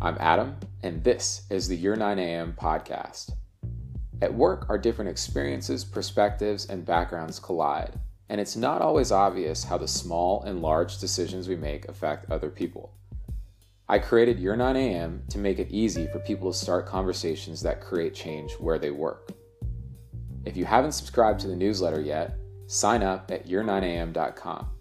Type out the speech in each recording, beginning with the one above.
I'm Adam, and this is the Your 9 AM podcast. At work, our different experiences, perspectives, and backgrounds collide, and it's not always obvious how the small and large decisions we make affect other people. I created Your 9 AM to make it easy for people to start conversations that create change where they work. If you haven't subscribed to the newsletter yet, sign up at your9am.com.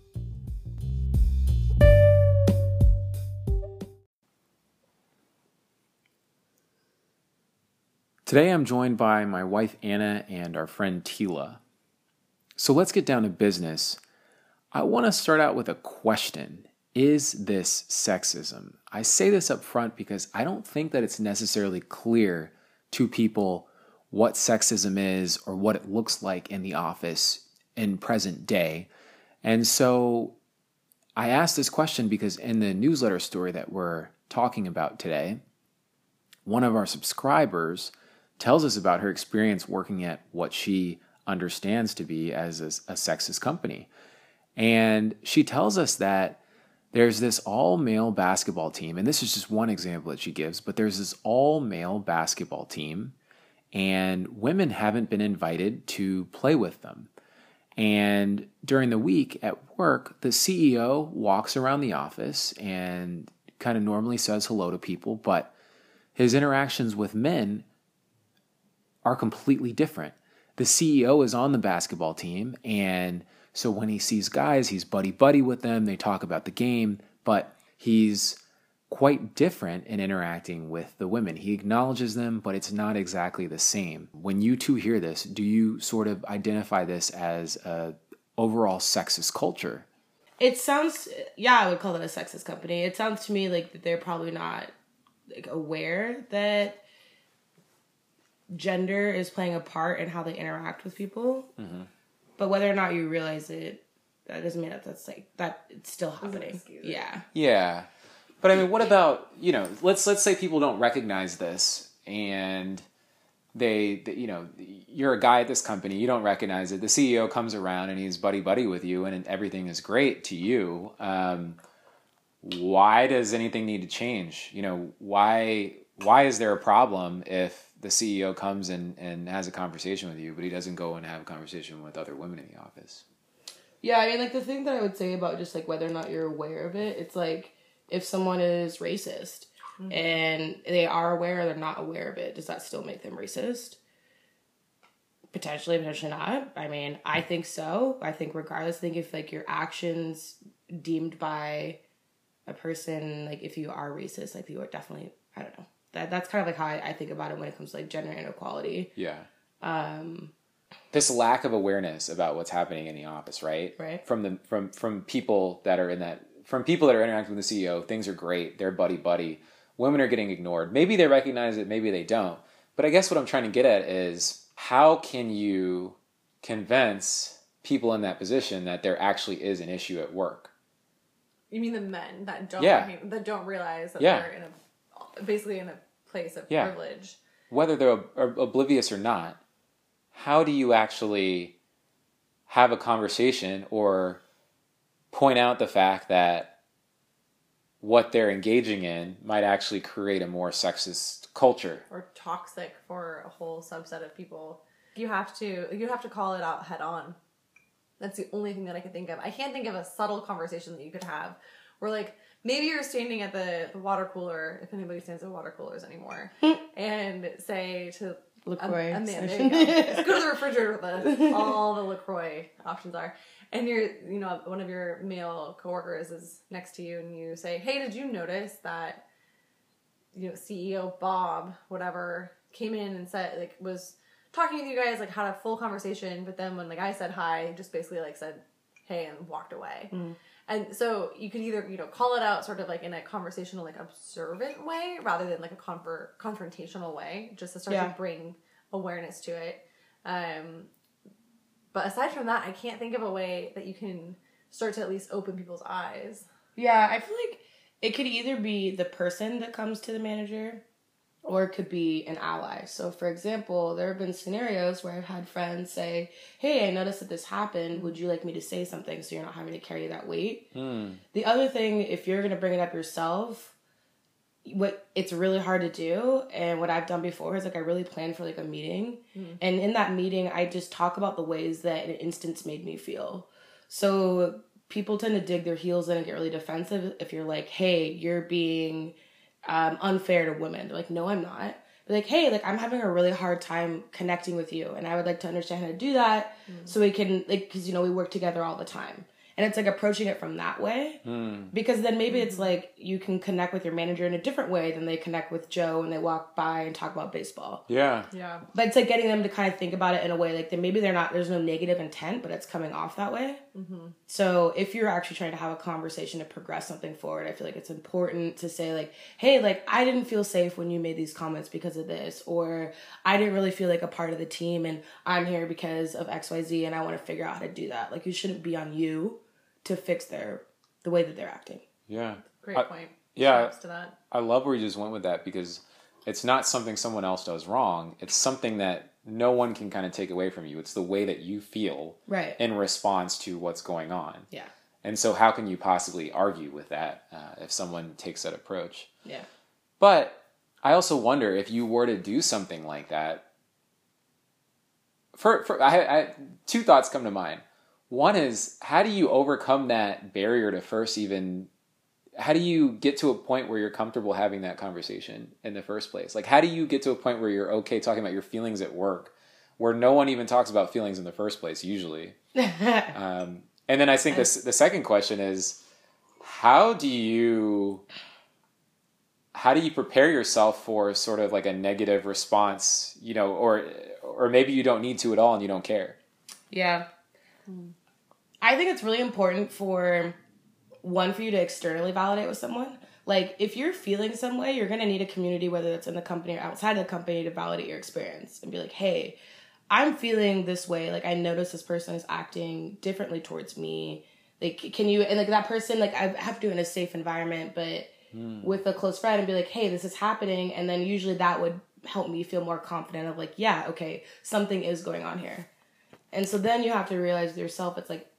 Today I'm joined by my wife Anna and our friend Tila. So let's get down to business. I want to start out with a question Is this sexism? I say this up front because I don't think that it's necessarily clear to people what sexism is or what it looks like in the office in present day. And so I asked this question because in the newsletter story that we're talking about today, one of our subscribers tells us about her experience working at what she understands to be as a, a sexist company. And she tells us that there's this all male basketball team, and this is just one example that she gives, but there's this all male basketball team, and women haven't been invited to play with them. And during the week at work, the CEO walks around the office and kind of normally says hello to people, but his interactions with men are completely different. The CEO is on the basketball team, and so when he sees guys, he's buddy buddy with them. They talk about the game, but he's quite different in interacting with the women. He acknowledges them, but it's not exactly the same. When you two hear this, do you sort of identify this as a overall sexist culture? It sounds yeah, I would call it a sexist company. It sounds to me like they're probably not like aware that gender is playing a part in how they interact with people. Mm-hmm. But whether or not you realize it, that doesn't mean that that's like that it's still happening. Yeah. Yeah. But I mean, what about you know? Let's let's say people don't recognize this, and they, they, you know, you're a guy at this company, you don't recognize it. The CEO comes around and he's buddy buddy with you, and everything is great to you. Um, why does anything need to change? You know, why why is there a problem if the CEO comes and, and has a conversation with you, but he doesn't go and have a conversation with other women in the office. Yeah, I mean, like the thing that I would say about just like whether or not you're aware of it, it's like if someone is racist mm-hmm. and they are aware or they're not aware of it, does that still make them racist? Potentially, potentially not. I mean, I think so. I think regardless, I think if like your actions deemed by a person, like if you are racist, like you are definitely, I don't know, that that's kind of like how I, I think about it when it comes to like gender inequality. Yeah. Um, this lack of awareness about what's happening in the office, right? Right. From the from from people that are in that from people that are interacting with the CEO, things are great. They're buddy buddy. Women are getting ignored. Maybe they recognize it, maybe they don't. But I guess what I'm trying to get at is how can you convince people in that position that there actually is an issue at work? You mean the men that don't yeah. that don't realize that yeah. they're in a basically in a place of yeah. privilege. Whether they're oblivious or not, how do you actually have a conversation or point out the fact that what they're engaging in might actually create a more sexist culture or toxic for a whole subset of people you have to you have to call it out head on that's the only thing that i can think of i can't think of a subtle conversation that you could have where like maybe you're standing at the, the water cooler, if anybody stands at water coolers anymore, and say to LaCroix. A, a man, there you go. Go to the refrigerator with us. All the LaCroix options are. And you're, you know, one of your male coworkers is next to you and you say, Hey, did you notice that, you know, CEO Bob, whatever, came in and said, like, was talking with you guys, like, had a full conversation, but then when the guy said hi, just basically, like, said, Hey, and walked away. Mm. And so you could either, you know, call it out sort of like in a conversational, like observant way rather than like a confer- confrontational way, just to start yeah. to bring awareness to it. Um, but aside from that, I can't think of a way that you can start to at least open people's eyes. Yeah, I feel like it could either be the person that comes to the manager or it could be an ally. So, for example, there have been scenarios where I've had friends say, Hey, I noticed that this happened. Would you like me to say something so you're not having to carry that weight? Hmm. The other thing, if you're going to bring it up yourself, what it's really hard to do and what I've done before is like I really plan for like a meeting and in that meeting I just talk about the ways that an instance made me feel. So people tend to dig their heels in and get really defensive if you're like, "Hey, you're being um, unfair to women." They're like, "No, I'm not." They're like, "Hey, like I'm having a really hard time connecting with you, and I would like to understand how to do that, mm. so we can like because you know we work together all the time." And it's like approaching it from that way mm. because then maybe it's mm. like you can connect with your manager in a different way than they connect with Joe when they walk by and talk about baseball. Yeah. Yeah. But it's like getting them to kind of think about it in a way like that maybe they're not there's no negative intent, but it's coming off that way. So if you're actually trying to have a conversation to progress something forward, I feel like it's important to say like, hey, like I didn't feel safe when you made these comments because of this, or I didn't really feel like a part of the team, and I'm here because of X Y Z, and I want to figure out how to do that. Like you shouldn't be on you to fix their the way that they're acting. Yeah. Great I- point. yeah. Props to that. I love where you just went with that because it's not something someone else does wrong. It's something that no one can kind of take away from you. It's the way that you feel Right. in response to what's going on. Yeah. And so, how can you possibly argue with that uh, if someone takes that approach? Yeah. But I also wonder if you were to do something like that. For, for I, I two thoughts come to mind. One is how do you overcome that barrier to first even how do you get to a point where you're comfortable having that conversation in the first place? Like how do you get to a point where you're okay talking about your feelings at work where no one even talks about feelings in the first place usually? Um, and then I think this, the second question is, how do you how do you prepare yourself for sort of like a negative response, you know, or or maybe you don't need to at all and you don't care. Yeah. I think it's really important for one for you to externally validate with someone. Like if you're feeling some way, you're gonna need a community, whether it's in the company or outside of the company, to validate your experience and be like, hey, I'm feeling this way. Like I notice this person is acting differently towards me. Like can you and like that person like I have to do in a safe environment, but hmm. with a close friend and be like, hey, this is happening, and then usually that would help me feel more confident of like, yeah, okay, something is going on here. And so then you have to realize yourself, it's like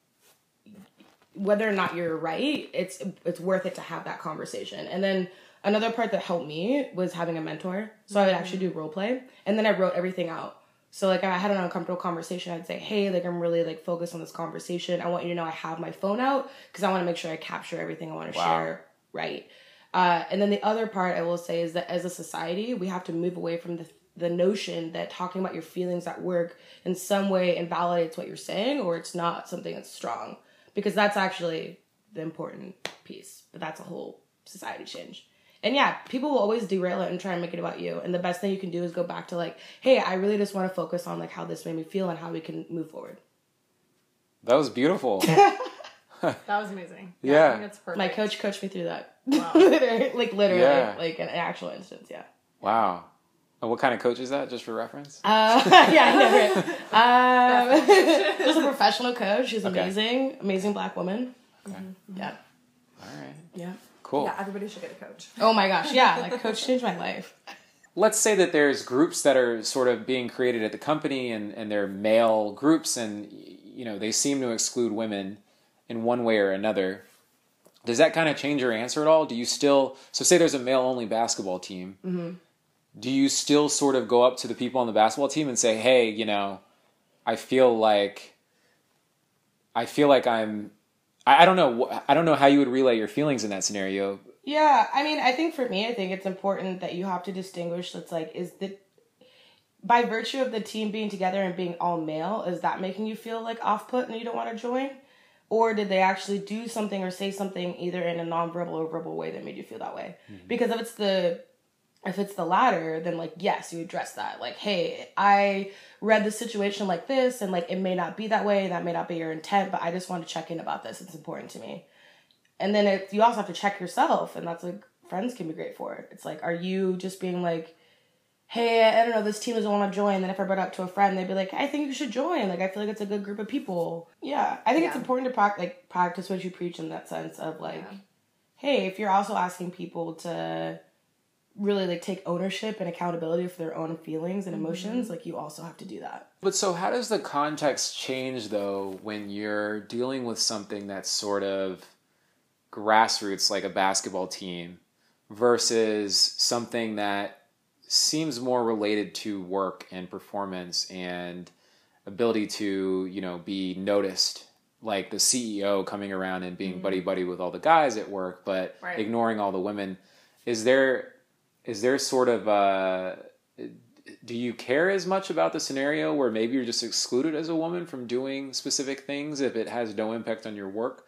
whether or not you're right, it's it's worth it to have that conversation. And then another part that helped me was having a mentor. So I would actually do role play, and then I wrote everything out. So like I had an uncomfortable conversation, I'd say, "Hey, like I'm really like focused on this conversation. I want you to know I have my phone out because I want to make sure I capture everything I want to Wow. share right." Uh, and then the other part I will say is that as a society, we have to move away from the the notion that talking about your feelings at work in some way invalidates what you're saying or it's not something that's strong because that's actually the important piece. But that's a whole society change. And yeah, people will always derail it and try and make it about you. And the best thing you can do is go back to like, hey, I really just want to focus on like how this made me feel and how we can move forward. That was beautiful. That was amazing. Yeah. I think it's perfect. My coach coached me through that. Wow. literally, like literally, Yeah. like an actual instance. Yeah. wow. And what kind of coach is that, just for reference? Uh, yeah, I know. Right? Um, just a professional coach. She's Okay. amazing, amazing black woman. Okay. Yeah, All right. yeah. Cool. Yeah, everybody should get a coach. Oh my gosh, yeah. Like coach changed my life. let's say that there's groups that are sort of being created at the company and, and they're male groups and you know they seem to exclude women in one way or another does that kind of change your answer at all do you still so say there's a male only basketball team do you still sort of go up to the people on the basketball team and say hey you know i feel like i feel like i'm i, I don't know I don't know how you would relay your feelings in that scenario Yeah, I mean, I think for me, I think it's important that you have to distinguish. That's like, is the by virtue of the team being together and being all male, is that making you feel like off put and you don't want to join, or did they actually do something or say something either in a nonverbal or verbal way that made you feel that way? Hmm. Because if it's the if it's the latter, then like yes, you address that. Like, hey, I read the situation like this, and like it may not be that way. That may not be your intent, but I just want to check in about this. It's important to me. And then it, you also have to check yourself, and that's like friends can be great for it. It's like, are you just being like, hey, I don't know, this team doesn't want to join. Then if I brought it up to a friend, they'd be like, I think you should join. Like, I feel like it's a good group of people. Yeah, I think it's important to prac- like practice what you preach in that sense of like, Yeah. hey, if you're also asking people to really like take ownership and accountability for their own feelings and mm-hmm. emotions, like you also have to do that. But so, how does the context change though when you're dealing with something that's sort of grassroots, like a basketball team, versus something that seems more related to work and performance and ability to you know be noticed like the ceo coming around and being mm-hmm. buddy buddy with all the guys at work but Right. ignoring all the women is there is there sort of uh do you care as much about the scenario where maybe you're just excluded as a woman from doing specific things if it has no impact on your work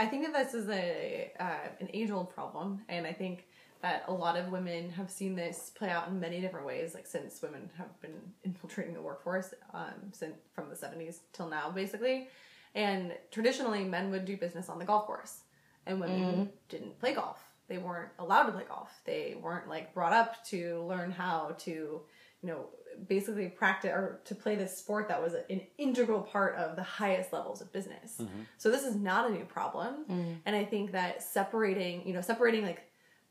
I think that this is a uh, an age old problem, and I think that a lot of women have seen this play out in many different ways. Like since women have been infiltrating the workforce, um, since from the seventies till now, basically, and traditionally men would do business on the golf course, and women didn't play golf. They weren't allowed to play golf. They weren't like brought up to learn how to, you know, basically practice or to play this sport that was an integral part of the highest levels of business. So this is not a new problem. And I think that separating, you know, separating like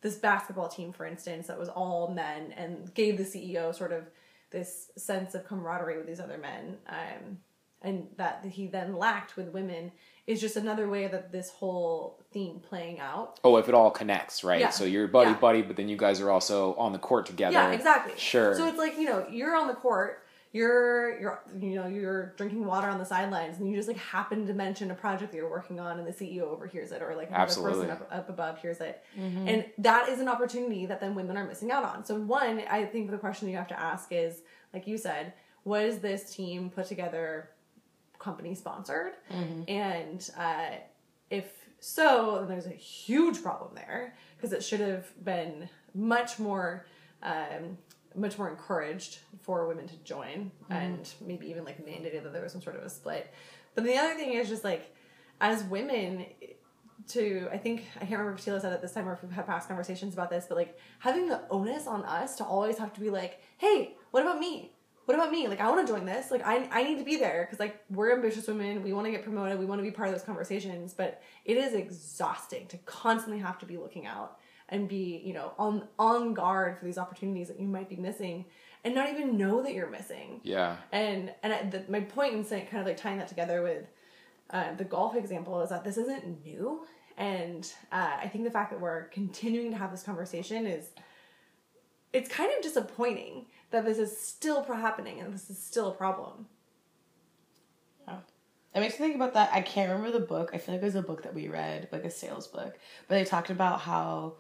this basketball team, for instance, that was all men and gave the CEO sort of this sense of camaraderie with these other men, um, and that he then lacked with women is just another way that this whole theme playing out. oh if it all connects right Yeah. so you're buddy Yeah. buddy but then you guys are also on the court together Yeah, exactly. sure So it's like you know you're on the court, you're you're you know you're drinking water on the sidelines, and you just like happen to mention a project that you're working on, and the CEO overhears it, or like another Absolutely. person up, up above hears it, mm-hmm. and that is an opportunity that then women are missing out on. So one, I think the question you have to ask is, like you said, was this team put together company sponsored, and uh, if so, then there's a huge problem there because it should have been much more, um, much more encouraged for women to join, and maybe even like mandated that there was some sort of a split. But the other thing is just like, as women, to I think I can't remember if Sheila said it this time or if we've had past conversations about this, but like having the onus on us to always have to be like, hey, what about me? What about me? Like I want to join this. Like I I need to be there because like we're ambitious women. We want to get promoted. We want to be part of those conversations. But it is exhausting to constantly have to be looking out and be you know on on guard for these opportunities that you might be missing and not even know that you're missing. yeah And and I, the, my point in saying kind of like tying that together with uh, the golf example is that this isn't new, and uh, I think the fact that we're continuing to have this conversation is it's kind of disappointing that this is still happening and this is still a problem. Yeah. It makes me think about that. I can't remember the book. I feel like it was a book that we read, like a sales book. But they talked about how,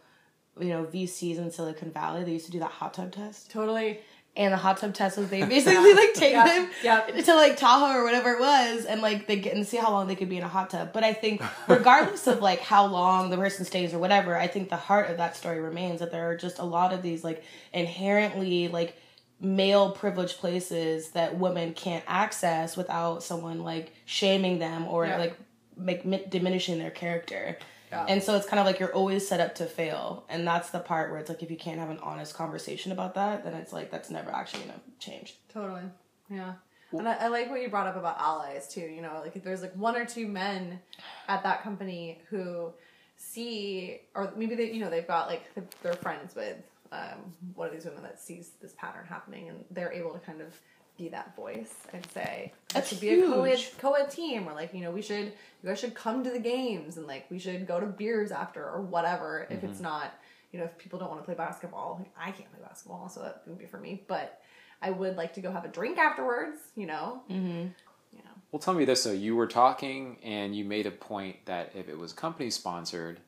you know, VCs in Silicon Valley, they used to do that hot tub test. Totally. And the hot tub test was they basically like take Yeah, them yeah. to like Tahoe or whatever it was and like they get and see how long they could be in a hot tub. But I think regardless of like how long the person stays or whatever, I think the heart of that story remains that there are just a lot of these like inherently like male privileged places that women can't access without someone like shaming them or Yeah. like make mi- diminishing their character. Yeah. And so it's kind of like you're always set up to fail. And that's the part where it's like if you can't have an honest conversation about that, then it's like that's never actually gonna change. Totally. Yeah. And I, I like what you brought up about allies too. You know, like if there's like one or two men at that company who see, or maybe they, you know, they've got like they're friends with um, one of these women that sees this pattern happening, and they're able to kind of be that voice and say, That's "It should be a co-ed, co-ed team," or like, you know, we should, you guys should come to the games, and like we should go to beers after, or whatever. If it's not, you know, if people don't want to play basketball, like, I can't play basketball, so that wouldn't be for me. But I would like to go have a drink afterwards, you know. Mm-hmm. You know. Well, tell me this though. You were talking and you made a point that if it was company sponsored,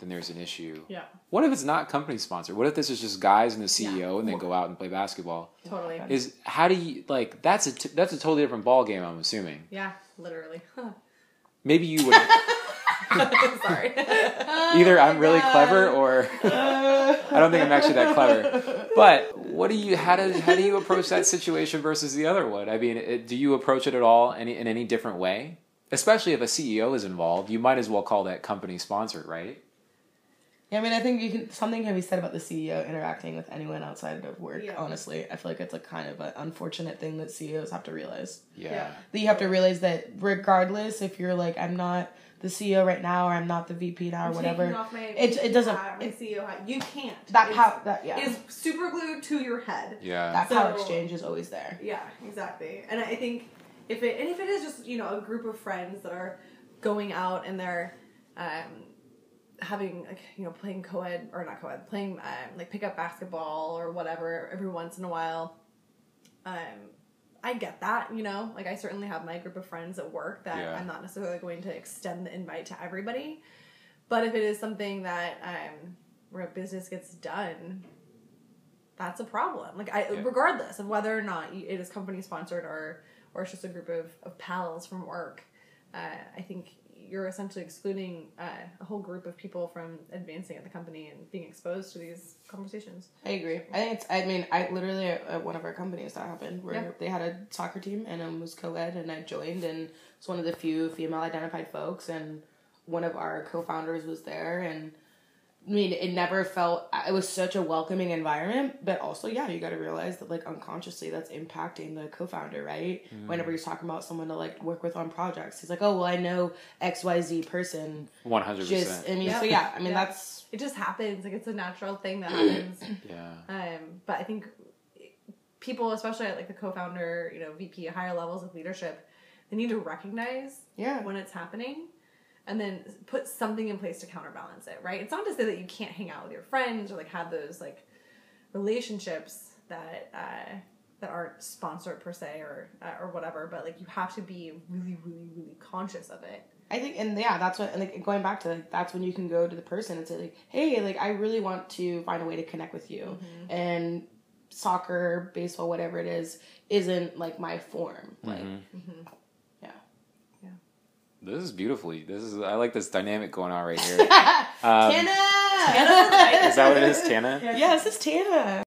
then there's an issue. Yeah. What if it's not company sponsored? What if this is just guys and the CEO and they go out and play basketball? Totally. Is how do you like that's a t- that's a totally different ball game. I'm assuming. Yeah, literally. Maybe you would Sorry. either I'm really oh clever or I don't think I'm actually that clever. But what do you how do how do you approach that situation versus the other one? I mean, it, do you approach it at all any in any different way? Especially if a CEO is involved, you might as well call that company sponsored, right? Yeah, I mean, I think you can something can be said about the CEO interacting with anyone outside of work. Yeah. Honestly, I feel like it's a kind of an unfortunate thing that CEOs have to realize. Yeah. Yeah. That you have to realize that regardless if you're like I'm not the CEO right now or I'm not the VP now or whatever, Taking off my it it doesn't hat, my it, CEO hat. You can't. that It's- how that yeah is super glued to your head. Yeah. that power exchange is always there. Yeah, exactly. And I think if it and if it is just you know a group of friends that are going out and they're um, having like you know playing co-ed or not co-ed playing um, like pickup basketball or whatever every once in a while um i get that you know like i certainly have my group of friends at work that Yeah. i'm not necessarily going to extend the invite to everybody but if it is something that um where a business gets done that's a problem like i Yeah. regardless of whether or not it is company sponsored or or it's just a group of, of pals from work uh, i think you're essentially excluding uh, a whole group of people from advancing at the company and being exposed to these conversations I agree. I think it's. I mean, I literally at, at one of our companies that happened where Yeah. they had a soccer team and it was co-ed and I joined and was one of the few female identified folks and one of our co-founders was there and I mean it never felt it was such a welcoming environment but also yeah you got to realize that like unconsciously that's impacting the co-founder right whenever he's talking about someone to like work with on projects he's like oh well I know XYZ person One hundred just percent. I mean Yeah. so yeah I mean Yeah. that's it just happens like it's a natural thing that happens Yeah. Um, but I think people, especially at like the co-founder, you know, VP, higher levels of leadership, they need to recognize yeah when it's happening, and then put something in place to counterbalance it. Right? It's not to say that you can't hang out with your friends or like have those like relationships that uh, that aren't sponsored per se or uh, or whatever, but like you have to be really, really, really conscious of it. I think, and yeah, that's what, and like going back to like, that's when you can go to the person and say like, hey, like I really want to find a way to connect with you, and soccer, baseball, whatever it is, isn't like my form. Like, yeah, This is beautifully. This is. I like this dynamic going on right here. Um, Tana, Tana, Is that what it is, Tana? Yeah, this is Tana.